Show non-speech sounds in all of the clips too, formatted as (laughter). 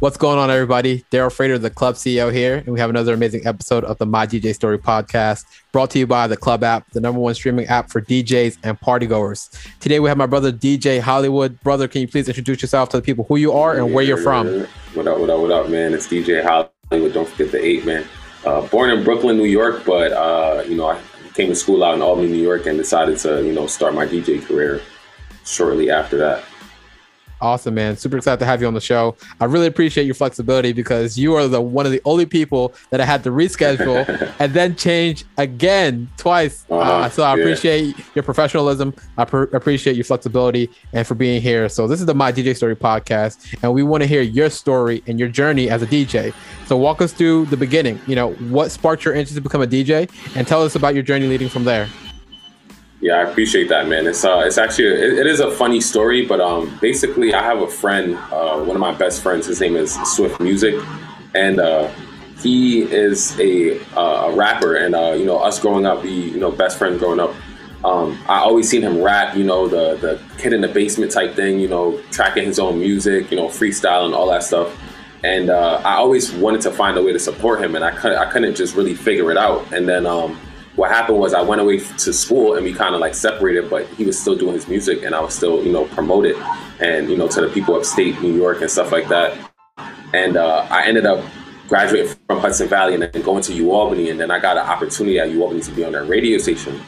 What's going on, everybody? Daryl Frater, the club CEO here, and we have another amazing episode of the My DJ Story podcast, brought to you by the Club app, the number one streaming app for DJs and partygoers. Today, we have my brother DJ Hollywood. Brother, can you please introduce yourself to the people who you are and where you're from? What up? What up? What up, man? It's DJ Hollywood. Don't forget the eight, man. Uh, born in Brooklyn, New York, but uh, you know, I came to school out in Albany, New York, and decided to you know start my DJ career shortly after that. Awesome, man. Super excited to have you on the show. I really appreciate your flexibility because you are the one of the only people that I had to reschedule (laughs) and then change again twice. Uh-huh. Uh, so I yeah. appreciate your professionalism. I pr- appreciate your flexibility and for being here. So this is the My DJ Story podcast, and we want to hear your story and your journey as a DJ. So walk us through the beginning. You know, what sparked your interest to become a DJ, and tell us about your journey leading from there. Yeah, I appreciate that, man. It's uh, it's actually it, it is a funny story, but um, basically, I have a friend, uh, one of my best friends. His name is Swift Music, and uh, he is a uh, a rapper. And uh, you know, us growing up, the you know best friends growing up. Um, I always seen him rap, you know, the the kid in the basement type thing, you know, tracking his own music, you know, freestyle and all that stuff. And uh, I always wanted to find a way to support him, and I couldn't I couldn't just really figure it out. And then um, what happened was I went away to school and we kind of like separated, but he was still doing his music and I was still, you know, promoted and, you know, to the people upstate New York and stuff like that. And uh, I ended up graduating from Hudson Valley and then going to UAlbany. And then I got an opportunity at UAlbany to be on their radio station.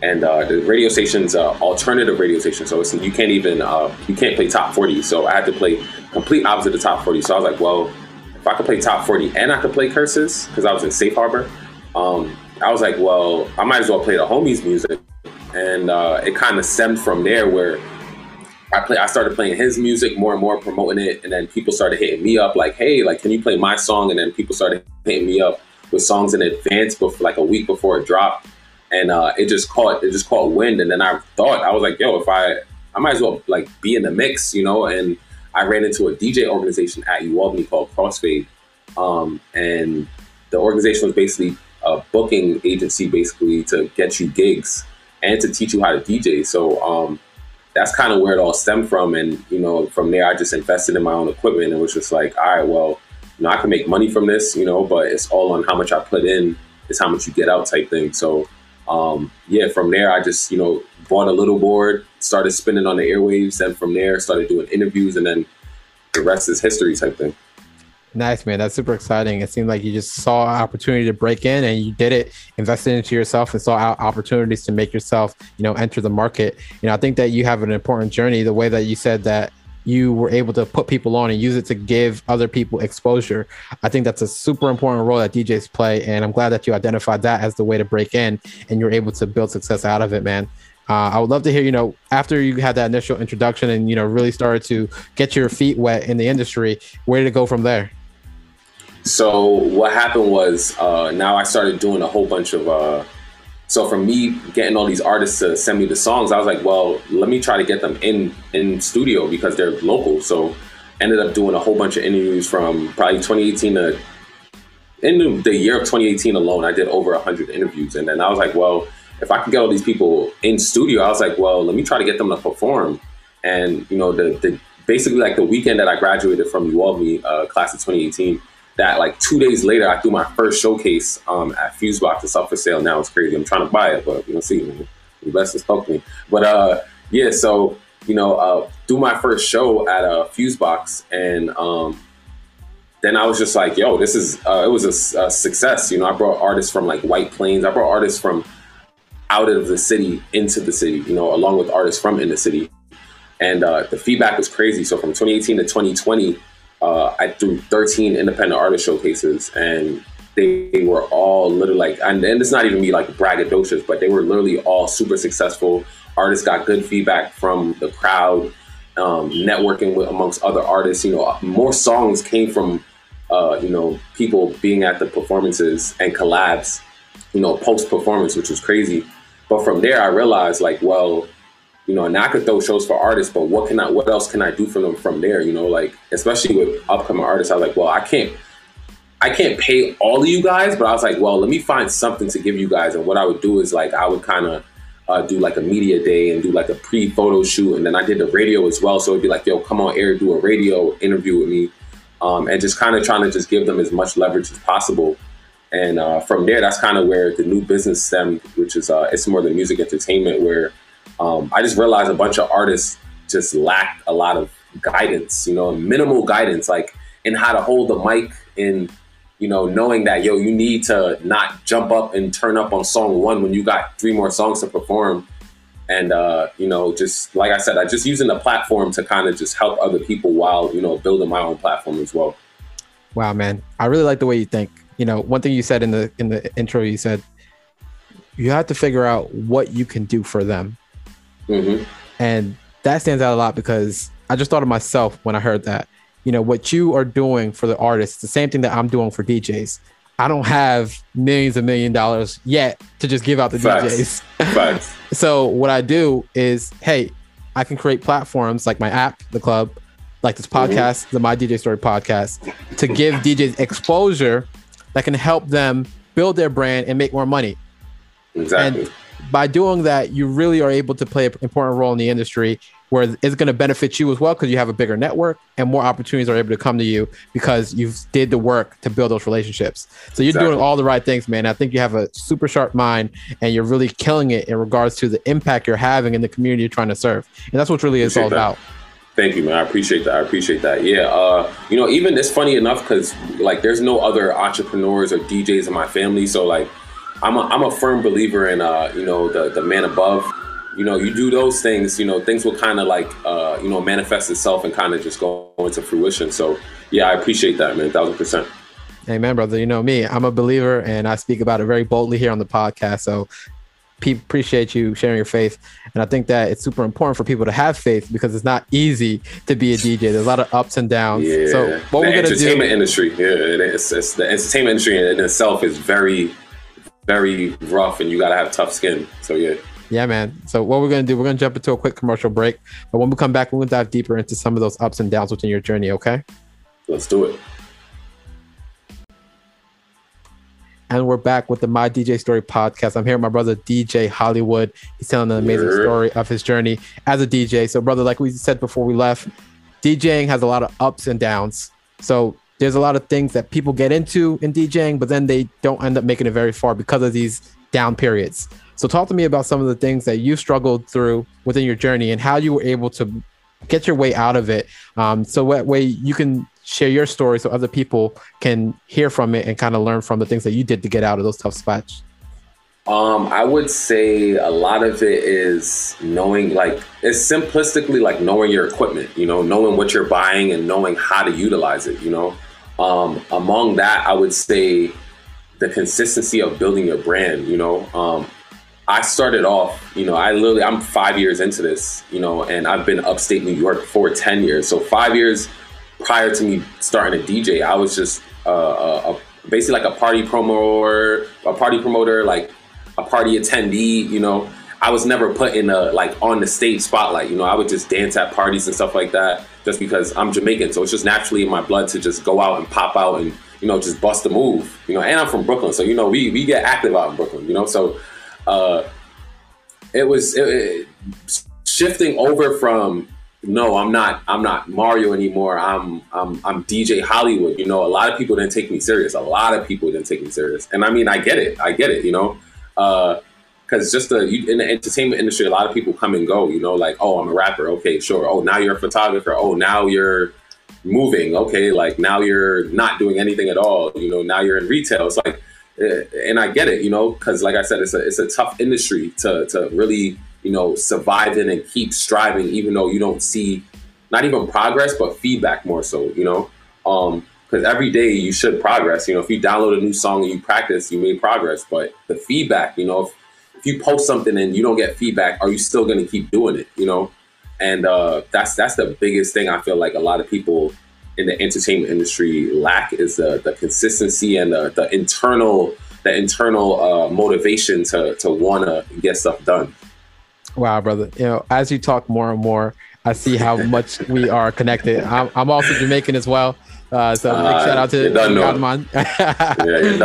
And uh, the radio station's uh, alternative radio station. So it's, you can't even, uh, you can't play top 40. So I had to play complete opposite of top 40. So I was like, well, if I could play top 40 and I could play curses, because I was in Safe Harbor, um, I was like, well, I might as well play the homies music, and uh, it kind of stemmed from there where I play. I started playing his music more and more, promoting it, and then people started hitting me up like, hey, like, can you play my song? And then people started hitting me up with songs in advance, before like a week before it dropped, and uh, it just caught it just caught wind. And then I thought I was like, yo, if I I might as well like be in the mix, you know, and I ran into a DJ organization at UAlbany called Crossfade, um, and the organization was basically a booking agency basically to get you gigs and to teach you how to DJ. So um, that's kind of where it all stemmed from. And you know, from there, I just invested in my own equipment and was just like, all right, well, you know, I can make money from this, you know, but it's all on how much I put in is how much you get out type thing. So um, yeah, from there, I just you know bought a little board, started spinning on the airwaves, and from there started doing interviews, and then the rest is history type thing. Nice, man. That's super exciting. It seemed like you just saw an opportunity to break in and you did it, invested into yourself and saw opportunities to make yourself, you know, enter the market. You know, I think that you have an important journey. The way that you said that you were able to put people on and use it to give other people exposure. I think that's a super important role that DJs play. And I'm glad that you identified that as the way to break in and you're able to build success out of it, man. Uh, I would love to hear, you know, after you had that initial introduction and, you know, really started to get your feet wet in the industry, where to go from there? So what happened was uh, now I started doing a whole bunch of. Uh, so from me getting all these artists to send me the songs, I was like, well, let me try to get them in in studio because they're local. So ended up doing a whole bunch of interviews from probably 2018 to in the year of 2018 alone. I did over 100 interviews, and then I was like, well, if I could get all these people in studio, I was like, well, let me try to get them to perform. And you know, the, the basically like the weekend that I graduated from UAlbany, uh, class of 2018 that like two days later, I threw my first showcase um, at Fusebox. It's up for sale now. It's crazy. I'm trying to buy it, but we'll see. The best is spoke me. But uh, yeah, so you know, uh, do my first show at a Fusebox, and um, then I was just like, yo, this is uh, it was a, a, success. You know, I brought artists from like White Plains. I brought artists from out of the city into the city. You know, along with artists from in the city, and uh, the feedback was crazy. So from 2018 to 2020 uh, I threw 13 independent artist showcases, and they, they were all literally like, and, and it's not even me like braggadocious, but they were literally all super successful. Artists got good feedback from the crowd, um, networking with amongst other artists. You know, more songs came from, uh, you know, people being at the performances and collabs. You know, post performance, which was crazy. But from there, I realized like, well, you know, and I could throw shows for artists, but what can I, what else can I do for them from there? You know, like especially with upcoming artists, I was like, well, I can't, I can't pay all of you guys, but I was like, well, let me find something to give you guys. And what I would do is like, I would kind of uh, do like a media day and do like a pre photo shoot, and then I did the radio as well. So it'd be like, yo, come on air, do a radio interview with me. um, and just kind of trying to just give them as much leverage as possible. And uh, from there, that's kind of where the new business stemmed, which is uh, it's more the music entertainment, where um, I just realized a bunch of artists just lacked a lot of guidance, you know, minimal guidance, like in how to hold the mic and you know, knowing that yo, you need to not jump up and turn up on song one when you got three more songs to perform. And uh, you know, just like I said, I just using the platform to kind of just help other people while you know building my own platform as well. Wow, man, I really like the way you think. You know, one thing you said in the in the intro, you said you have to figure out what you can do for them, mm-hmm. and that stands out a lot because I just thought of myself when I heard that you know what you are doing for the artists the same thing that i'm doing for djs i don't have millions of million dollars yet to just give out the Facts. djs (laughs) (laughs) Facts. so what i do is hey i can create platforms like my app the club like this mm-hmm. podcast mm-hmm. the my dj story podcast to give djs exposure that can help them build their brand and make more money exactly and by doing that you really are able to play an important role in the industry where it's going to benefit you as well because you have a bigger network and more opportunities are able to come to you because you've did the work to build those relationships. So you're exactly. doing all the right things, man. I think you have a super sharp mind and you're really killing it in regards to the impact you're having in the community you're trying to serve. And that's what really is all that. about. Thank you, man. I appreciate that. I appreciate that. Yeah. Uh, you know, even it's funny enough because like there's no other entrepreneurs or DJs in my family. So like I'm a, I'm a firm believer in uh, you know, the the man above you know, you do those things, you know, things will kind of like, uh, you know, manifest itself and kind of just go into fruition. So, yeah, I appreciate that, man, thousand percent. Amen, brother. You know me, I'm a believer and I speak about it very boldly here on the podcast. So, people appreciate you sharing your faith. And I think that it's super important for people to have faith because it's not easy to be a DJ. There's a lot of ups and downs. Yeah. So, what the we're going to do. Entertainment industry, yeah, it's, it's, the entertainment industry in itself is very, very rough and you got to have tough skin. So, yeah. Yeah, man. So what we're gonna do, we're gonna jump into a quick commercial break. But when we come back, we're gonna dive deeper into some of those ups and downs within your journey. Okay. Let's do it. And we're back with the My DJ Story podcast. I'm here with my brother DJ Hollywood. He's telling an amazing yeah. story of his journey as a DJ. So, brother, like we said before we left, DJing has a lot of ups and downs. So there's a lot of things that people get into in DJing, but then they don't end up making it very far because of these down periods. So talk to me about some of the things that you struggled through within your journey and how you were able to get your way out of it. Um, so that way you can share your story so other people can hear from it and kind of learn from the things that you did to get out of those tough spots. Um, I would say a lot of it is knowing, like, it's simplistically like knowing your equipment, you know, knowing what you're buying and knowing how to utilize it, you know. Um, among that, I would say the consistency of building your brand, you know. Um, I started off, you know, I literally, I'm five years into this, you know, and I've been upstate New York for 10 years. So five years prior to me starting a DJ, I was just uh, a, a, basically like a party promoter, a party promoter, like a party attendee, you know. I was never put in a like on the stage spotlight, you know. I would just dance at parties and stuff like that just because I'm Jamaican. So it's just naturally in my blood to just go out and pop out and, you know, just bust a move, you know. And I'm from Brooklyn. So, you know, we, we get active out in Brooklyn, you know. So uh, it was it, it, shifting over from no, I'm not. I'm not Mario anymore. I'm I'm I'm DJ Hollywood. You know, a lot of people didn't take me serious. A lot of people didn't take me serious, and I mean, I get it. I get it. You know, because just the you, in the entertainment industry, a lot of people come and go. You know, like oh, I'm a rapper. Okay, sure. Oh, now you're a photographer. Oh, now you're moving. Okay, like now you're not doing anything at all. You know, now you're in retail. It's like uh, and I get it, you know, because like I said, it's a it's a tough industry to to really you know survive in and keep striving, even though you don't see not even progress but feedback more so, you know, Um, because every day you should progress. You know, if you download a new song and you practice, you made progress, but the feedback, you know, if, if you post something and you don't get feedback, are you still going to keep doing it? You know, and uh, that's that's the biggest thing I feel like a lot of people in the entertainment industry lack is the, the consistency and the, the internal the internal uh, motivation to to want to get stuff done. Wow, brother! You know, as you talk more and more, I see how (laughs) much we are connected. I'm, I'm also Jamaican as well, uh, so big uh, shout out to you done know. yeah, you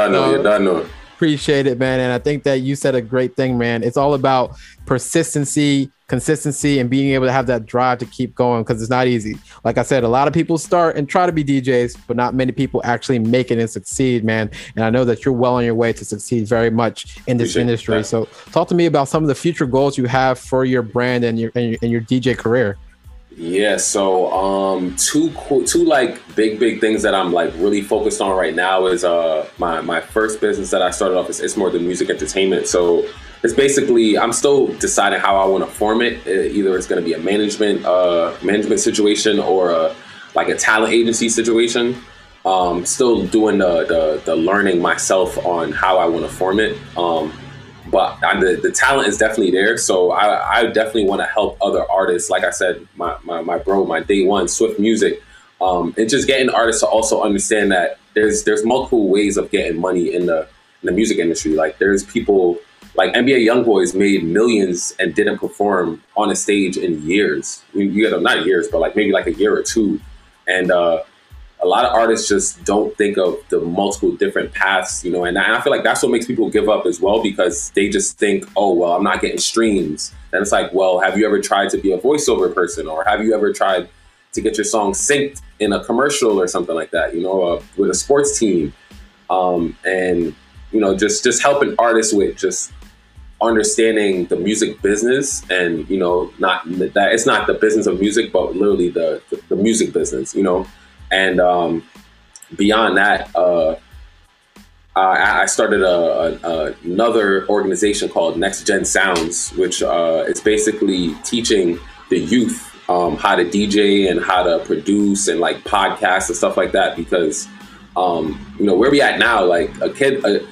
done (laughs) know. You done know. Appreciate it, man. And I think that you said a great thing, man. It's all about persistency, consistency, and being able to have that drive to keep going because it's not easy. Like I said, a lot of people start and try to be DJs, but not many people actually make it and succeed, man. And I know that you're well on your way to succeed very much in this Appreciate industry. That. So, talk to me about some of the future goals you have for your brand and your and your, and your DJ career. Yeah, so um, two two like big big things that I'm like really focused on right now is uh my my first business that I started off is it's more the music entertainment. So it's basically I'm still deciding how I want to form it. Either it's going to be a management uh management situation or a like a talent agency situation. Um, still doing the, the the learning myself on how I want to form it. Um, but the, the talent is definitely there. So I, I definitely want to help other artists. Like I said, my, my, my bro, my day one, Swift Music, um, and just getting artists to also understand that there's there's multiple ways of getting money in the in the music industry. Like there's people like NBA YoungBoys made millions and didn't perform on a stage in years. You, you know, not years, but like maybe like a year or two. And uh, a lot of artists just don't think of the multiple different paths, you know, and I feel like that's what makes people give up as well because they just think, oh, well, I'm not getting streams. And it's like, well, have you ever tried to be a voiceover person or have you ever tried to get your song synced in a commercial or something like that, you know, uh, with a sports team? Um, and, you know, just, just helping artists with just understanding the music business and, you know, not that it's not the business of music, but literally the, the, the music business, you know, and um, beyond that, uh, I, I, started a, a, another organization called Next Gen Sounds, which uh, is basically teaching the youth um, how to DJ and how to produce and like podcasts and stuff like that. Because um, you know where we at now, like a kid, a,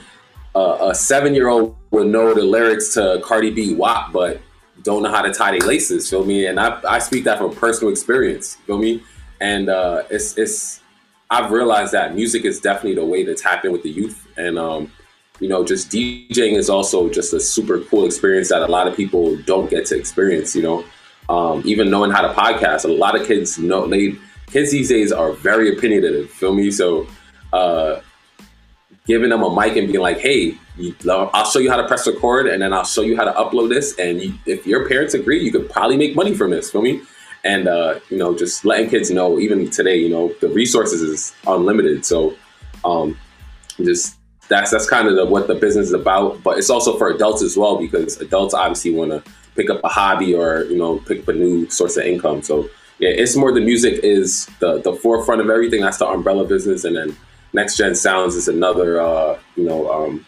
a, seven year old would know the lyrics to Cardi B WAP, but don't know how to tie their laces. Feel me? And I, I speak that from personal experience. Feel me? And uh, it's it's I've realized that music is definitely the way to tap in with the youth, and um, you know, just DJing is also just a super cool experience that a lot of people don't get to experience. You know, um, even knowing how to podcast, a lot of kids know they kids these days are very opinionative. Feel me? So. Uh, giving them a mic and being like, "Hey, I'll show you how to press record, and then I'll show you how to upload this. And you, if your parents agree, you could probably make money from this. Feel me? And uh, you know just letting kids know even today you know the resources is unlimited. So um, just that's that's kind of the, what the business is about. But it's also for adults as well because adults obviously want to pick up a hobby or you know pick up a new source of income. So yeah it's more the music is the the forefront of everything. That's the umbrella business. And then next gen sounds is another uh, you know um,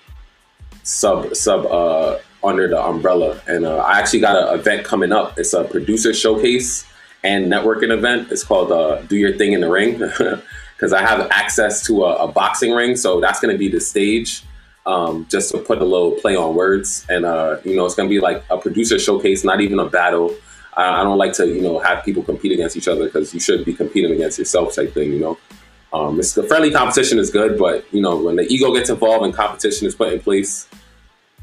sub sub uh, under the umbrella. And uh, i actually got an event coming up. It's a producer showcase and networking event. It's called uh, Do Your Thing in the Ring (laughs) because I have access to a, a boxing ring. So that's going to be the stage um, just to put a little play on words. And, uh, you know, it's going to be like a producer showcase, not even a battle. I, I don't like to, you know, have people compete against each other because you should be competing against yourself type thing, you know. Um, it's the friendly competition is good, but you know when the ego gets involved and competition is put in place,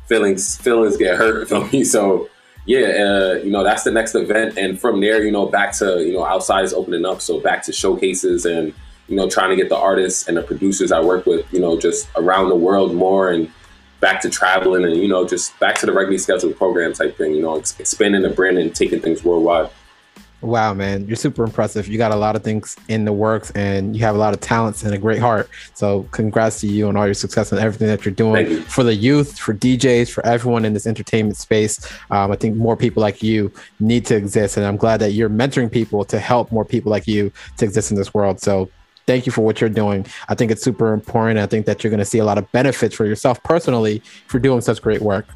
feelings feelings get hurt. (laughs) Feel me? So yeah, uh, you know, that's the next event. And from there, you know, back to, you know, outside is opening up. So back to showcases and, you know, trying to get the artists and the producers I work with, you know, just around the world more and back to traveling and, you know, just back to the regularly scheduled program type thing, you know, expanding the brand and taking things worldwide. Wow, man, you're super impressive. You got a lot of things in the works, and you have a lot of talents and a great heart. So, congrats to you on all your success and everything that you're doing you. for the youth, for DJs, for everyone in this entertainment space. Um, I think more people like you need to exist, and I'm glad that you're mentoring people to help more people like you to exist in this world. So, thank you for what you're doing. I think it's super important. I think that you're going to see a lot of benefits for yourself personally for doing such great work.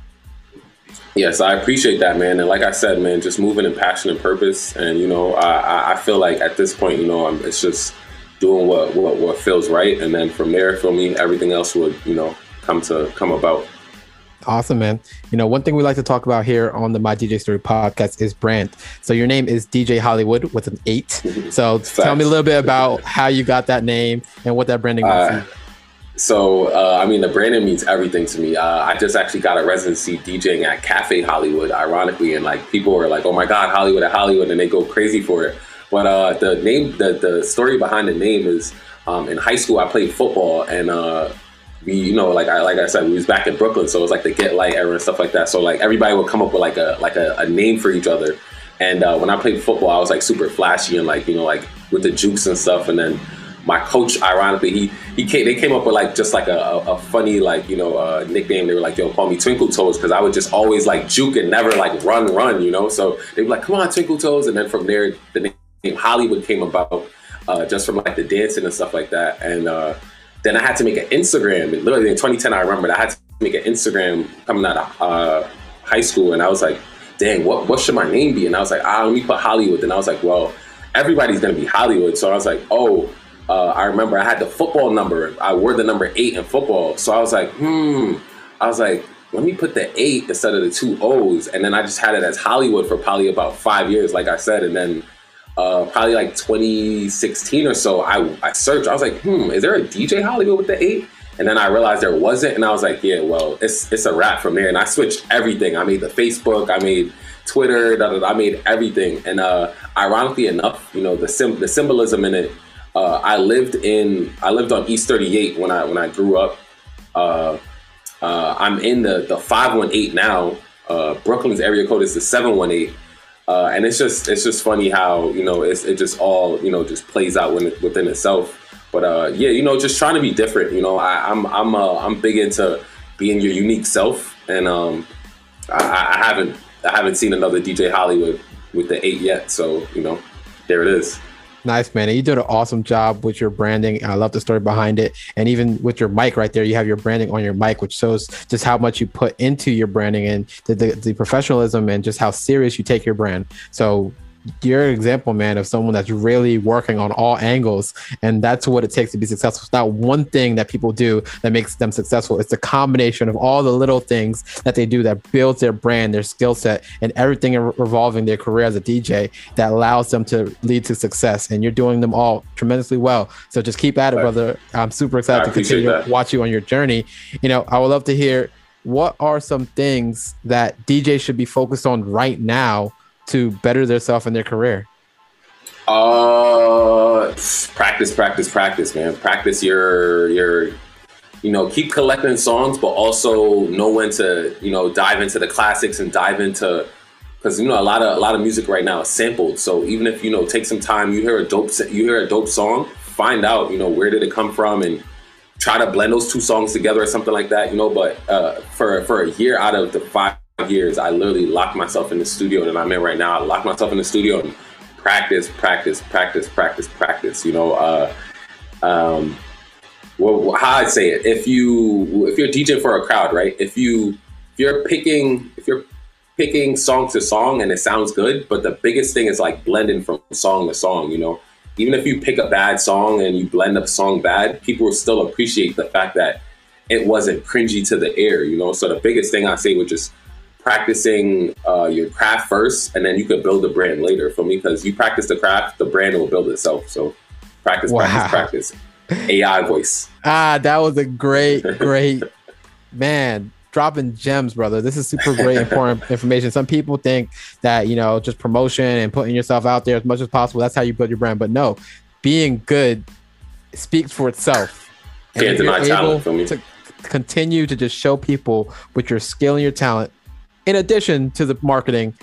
Yes, I appreciate that, man. And like I said, man, just moving in passion and purpose. And you know, I, I feel like at this point, you know, I'm, it's just doing what, what what feels right, and then from there, for me, everything else would you know come to come about. Awesome, man. You know, one thing we like to talk about here on the My DJ Story podcast is brand. So your name is DJ Hollywood with an eight. (laughs) So tell me a little bit about how you got that name and what that branding was. uh, so, uh, I mean, the branding means everything to me. Uh, I just actually got a residency DJing at Cafe Hollywood, ironically, and like people were like, "Oh my God, Hollywood at Hollywood," and they go crazy for it. But uh, the name, the the story behind the name is, um, in high school I played football, and uh, we, you know, like I like I said, we was back in Brooklyn, so it was like the Get Lite era and stuff like that. So like everybody would come up with like a like a, a name for each other. And uh, when I played football, I was like super flashy and like you know like with the jukes and stuff. And then my coach, ironically, he he came, they came up with like just like a, a, funny like you know uh, nickname. They were like, "Yo, call me Twinkle Toes," because I would just always like juke and never like run, run, you know. So they were like, "Come on, Twinkle Toes," and then from there, the name Hollywood came about uh, just from like the dancing and stuff like that. And uh, then I had to make an Instagram. And literally in 2010, I remember I had to make an Instagram coming out of uh, high school, and I was like, "Dang, what what should my name be?" And I was like, "Ah, let me put Hollywood." And I was like, "Well." Everybody's gonna be Hollywood, so I was like, "Oh, uh, I remember I had the football number. I wore the number eight in football. So I was like, hmm. I was like, let me put the eight instead of the two O's. And then I just had it as Hollywood for probably about five years, like I said. And then uh, probably like 2016 or so, I, I searched. I was like, hmm, is there a DJ Hollywood with the eight? And then I realized there wasn't. And I was like, yeah, well, it's, it's a wrap from there. And I switched everything. I made the Facebook, I made Twitter, da, da, da, I made everything. And uh, ironically enough, you know, the, sim- the symbolism in it uh, I lived in I lived on East 38 when I when I grew up. Uh, uh, I'm in the the 518 now. Uh, Brooklyn's area code is the 718. Uh, and it's just it's just funny how you know it's, it just all you know just plays out within, within itself. But uh, yeah, you know, just trying to be different. You know, I, am I'm I'm, I'm big into being your unique self, and um, I, I haven't I haven't seen another DJ Hollywood with the eight yet. So you know, there it is. Nice, man. You did an awesome job with your branding. I love the story behind it. And even with your mic right there, you have your branding on your mic, which shows just how much you put into your branding and the, the, the professionalism and just how serious you take your brand. So you're an example, man, of someone that's really working on all angles. And that's what it takes to be successful. It's not one thing that people do that makes them successful. It's a combination of all the little things that they do that builds their brand, their skill set, and everything revolving their career as a DJ that allows them to lead to success. And you're doing them all tremendously well. So just keep at it, brother. I'm super excited to continue that. to watch you on your journey. You know, I would love to hear what are some things that DJ should be focused on right now to better themselves in their career? Uh, practice, practice, practice, man. Practice your your, you know, keep collecting songs, but also know when to, you know, dive into the classics and dive into, because you know a lot of a lot of music right now is sampled. So even if you know take some time, you hear a dope you hear a dope song, find out you know where did it come from and try to blend those two songs together or something like that. You know, but uh, for for a year out of the five years, I literally locked myself in the studio and I'm in right now. I locked myself in the studio and practice, practice, practice, practice, practice. You know, uh, um, well, how I'd say it. If you if you're DJing for a crowd, right? If you if you're picking if you're picking song to song and it sounds good, but the biggest thing is like blending from song to song. You know, even if you pick a bad song and you blend a song bad, people will still appreciate the fact that it wasn't cringy to the air. You know, so the biggest thing I say would just practicing uh, your craft first, and then you can build a brand later. For me, because you practice the craft, the brand will build itself. So practice, wow. practice, practice. AI voice. Ah, that was a great, great man. Dropping gems, brother. This is super great, (laughs) important information. Some people think that you know just promotion and putting yourself out there as much as possible. That's how you build your brand. But no, being good speaks for itself. Can't deny talent for me. To continue to just show people with your skill and your talent in addition to the marketing,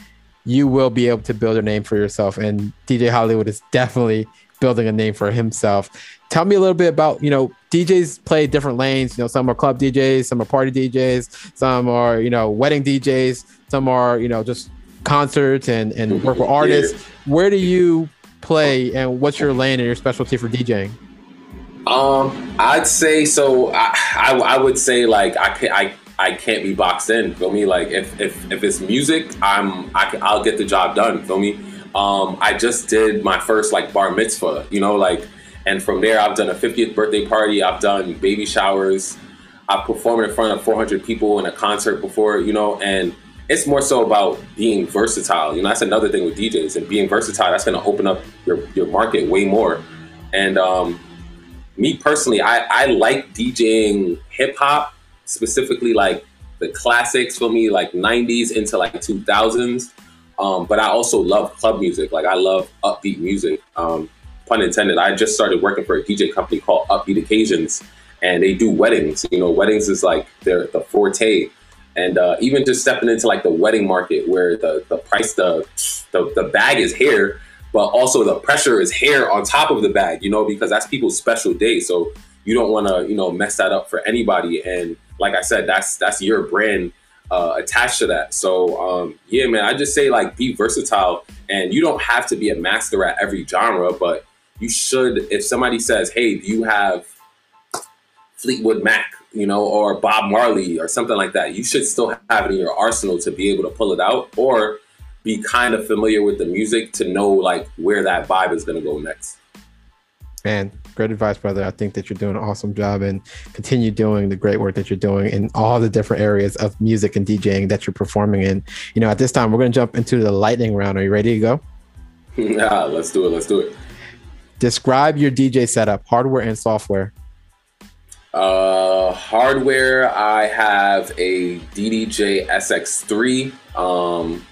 you will be able to build a name for yourself. And DJ Hollywood is definitely building a name for himself. Tell me a little bit about, you know, DJs play different lanes. You know, some are club DJs, some are party DJs, some are, you know, wedding DJs, some are, you know, just concerts and, and work with artists. Where do you play and what's your lane and your specialty for DJing? Um, I'd say so. I, I, I would say like I, I I can't be boxed in. Feel me? Like if if, if it's music, I'm I, I'll get the job done. Feel me? Um, I just did my first like bar mitzvah. You know, like, and from there I've done a 50th birthday party. I've done baby showers. I've performed in front of 400 people in a concert before. You know, and it's more so about being versatile. You know, that's another thing with DJs and being versatile. That's going to open up your your market way more. And um, me personally, I I like DJing hip hop specifically like the classics for me, like 90s into like 2000s. Um, but I also love club music. Like I love upbeat music. Um, pun intended. I just started working for a DJ company called Upbeat Occasions, and they do weddings. You know, weddings is like their the forte, and uh, even just stepping into like the wedding market where the the price the the, the bag is here, but also the pressure is here on top of the bag. You know, because that's people's special day. So you don't want to you know mess that up for anybody. And like I said, that's that's your brand. Uh, attached to that. So um, yeah, man, I just say like be versatile, and you don't have to be a master at every genre, but you should. If somebody says, "Hey, do you have Fleetwood Mac, you know, or Bob Marley or something like that. You should still have it in your arsenal to be able to pull it out or be kind of familiar with the music to know like where that vibe is going to go next. Man, great advice, brother. I think that you're doing an awesome job and continue doing the great work that you're doing in all the different areas of music and DJing that you're performing in. You know, at this time, we're going to jump into the lightning round. Are you ready to go? (laughs) yeah, let's do it. Let's do it. Describe your DJ setup, hardware and software. Uh, hardware, I have a DDJ SX3, um,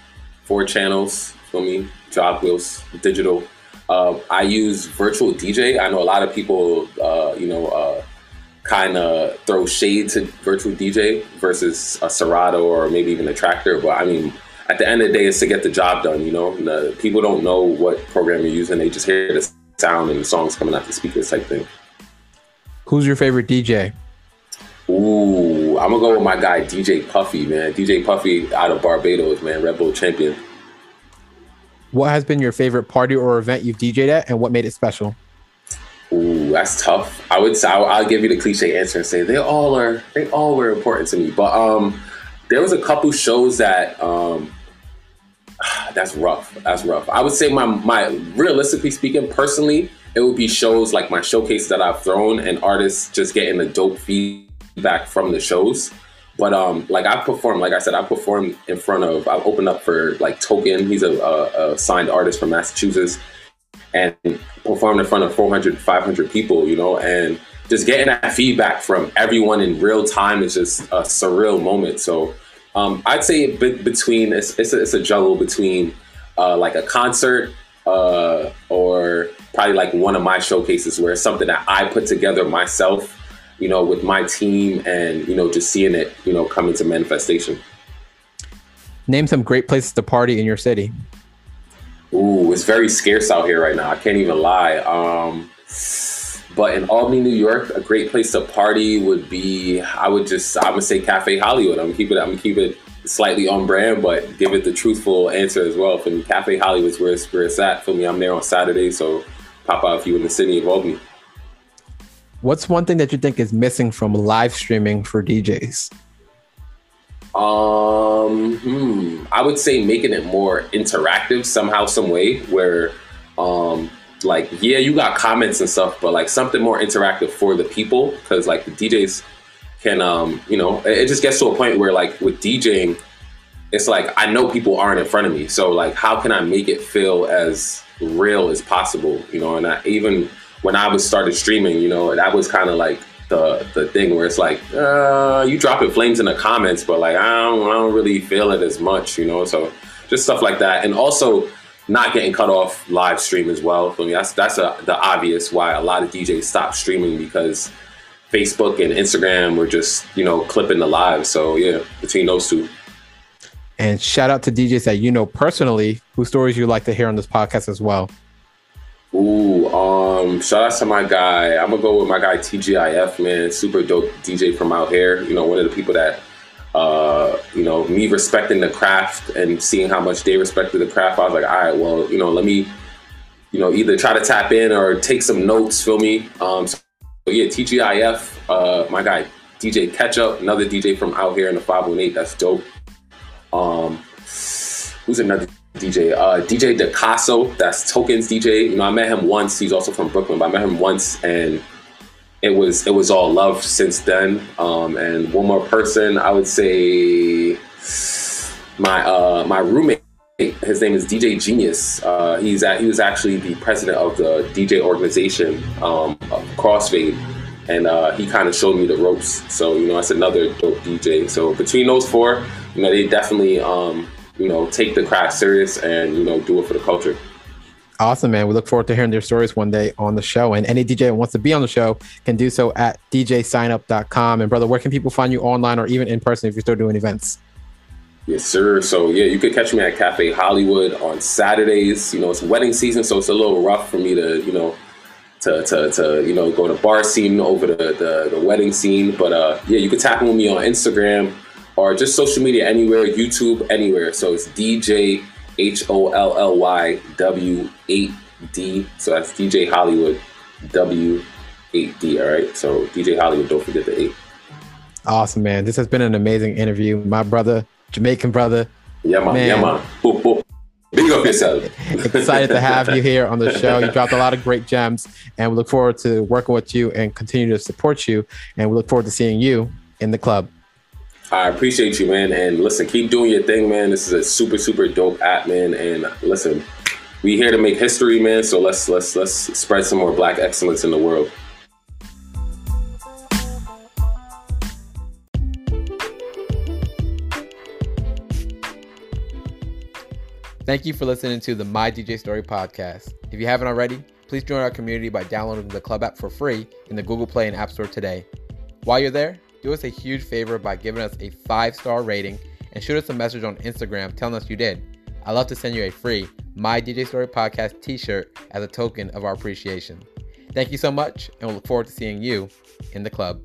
four channels for me, jog wheels, digital. Uh, I use virtual DJ. I know a lot of people, uh, you know, uh, kind of throw shade to virtual DJ versus a Serato or maybe even a Traktor. But I mean, at the end of the day, it's to get the job done. You know, the, people don't know what program you're using; they just hear the sound and the songs coming out the speakers type thing. Who's your favorite DJ? Ooh, I'm gonna go with my guy DJ Puffy, man. DJ Puffy out of Barbados, man, Red Bull champion. What has been your favorite party or event you've DJed at, and what made it special? Ooh, that's tough. I would say I'll, give you the cliche answer and say they all are they all were important to me. But um, there was a couple shows that um, (sighs) that's rough. That's rough. I would say my my realistically speaking, personally, it would be shows like my showcases that I've thrown and artists just getting the dope feedback from the shows. But um, like I performed, like I said, I performed in front of. I opened up for like Token. He's a, a, a signed artist from Massachusetts, and performed in front of 400, 500 people. You know, and just getting that feedback from everyone in real time is just a surreal moment. So um, I'd say between it's it's a, it's a juggle between uh, like a concert uh, or probably like one of my showcases where it's something that I put together myself, you know, with my team and, you know, just seeing it, you know, come into manifestation. Name some great places to party in your city. Ooh, it's very scarce out here right now. I can't even lie. Um, but in Albany, New York, a great place to party would be, I would just, I would say Cafe Hollywood. I'm gonna keep it, I'm gonna keep it slightly on brand, but give it the truthful answer as well. For me, Cafe Hollywood's where it's, where it's at. For me, I'm there on Saturday, so pop out if you're in the city of Albany. What's one thing that you think is missing from live streaming for DJs? Um, hmm, I would say making it more interactive somehow, some way, where, um, like, yeah, you got comments and stuff, but like something more interactive for the people, because like the DJs can um you know it just gets to a point where like with DJing it's like I know people aren't in front of me. So like how can I make it feel as real as possible you know? And I, even when I was started streaming you know that was kind of like the the thing where it's like uh you dropping flames in the comments but like I don't I don't really feel it as much you know so just stuff like that and also not getting cut off live stream as well for me that's that's a, the obvious why a lot of DJs stop streaming because Facebook and Instagram were just, you know, clipping the live. So yeah, between those two. And shout out to DJs that you know personally, whose stories you like to hear on this podcast as well. Ooh, um, shout out to my guy. I'm gonna go with my guy TGIF, man. Super dope DJ from out here. You know, one of the people that uh, you know, me respecting the craft and seeing how much they respected the craft, I was like, all right, well, you know, let me, you know, either try to tap in or take some notes, feel me? Um, so yeah, TGIF, uh, my guy DJ Ketchup, another DJ from out here in the 518. That's dope. Um, who's another DJ? Uh, DJ DeCasso, that's Tokens DJ. You know, I met him once. He's also from Brooklyn, but I met him once and it was it was all love since then. Um, and one more person, I would say my uh, my roommate. His name is DJ Genius. Uh, he's at, he was actually the president of the DJ organization um, Crossfade, and uh, he kind of showed me the ropes. So you know, that's another dope DJ. So between those four, you know, they definitely um, you know take the craft serious and you know do it for the culture. Awesome, man. We look forward to hearing their stories one day on the show. And any DJ wants to be on the show can do so at djsignup.com. And brother, where can people find you online or even in person if you're still doing events? Yes, sir. So yeah, you could catch me at Cafe Hollywood on Saturdays. You know, it's wedding season, so it's a little rough for me to, you know, to, to, to you know go to bar scene over the, the, the wedding scene. But uh, yeah, you can tap in with me on Instagram or just social media anywhere, YouTube anywhere. So it's DJ H O L L Y W 8D. So that's DJ Hollywood W 8D. All right. So DJ Hollywood, don't forget the 8. Awesome, man. This has been an amazing interview. My brother, Jamaican brother. Yeah, man. man. Yeah, man. Boop, boop. Big up yourself. (laughs) Excited to have you here on the (laughs) show. You dropped a lot of great gems, and we look forward to working with you and continue to support you. And we look forward to seeing you in the club. I appreciate you, man. And listen, keep doing your thing, man. This is a super, super dope app, man. And listen, we here to make history, man. So let's let's let's spread some more black excellence in the world. Thank you for listening to the My DJ Story podcast. If you haven't already, please join our community by downloading the Club app for free in the Google Play and App Store today. While you're there, do us a huge favor by giving us a five star rating and shoot us a message on Instagram telling us you did. I'd love to send you a free My DJ Story Podcast t shirt as a token of our appreciation. Thank you so much, and we'll look forward to seeing you in the club.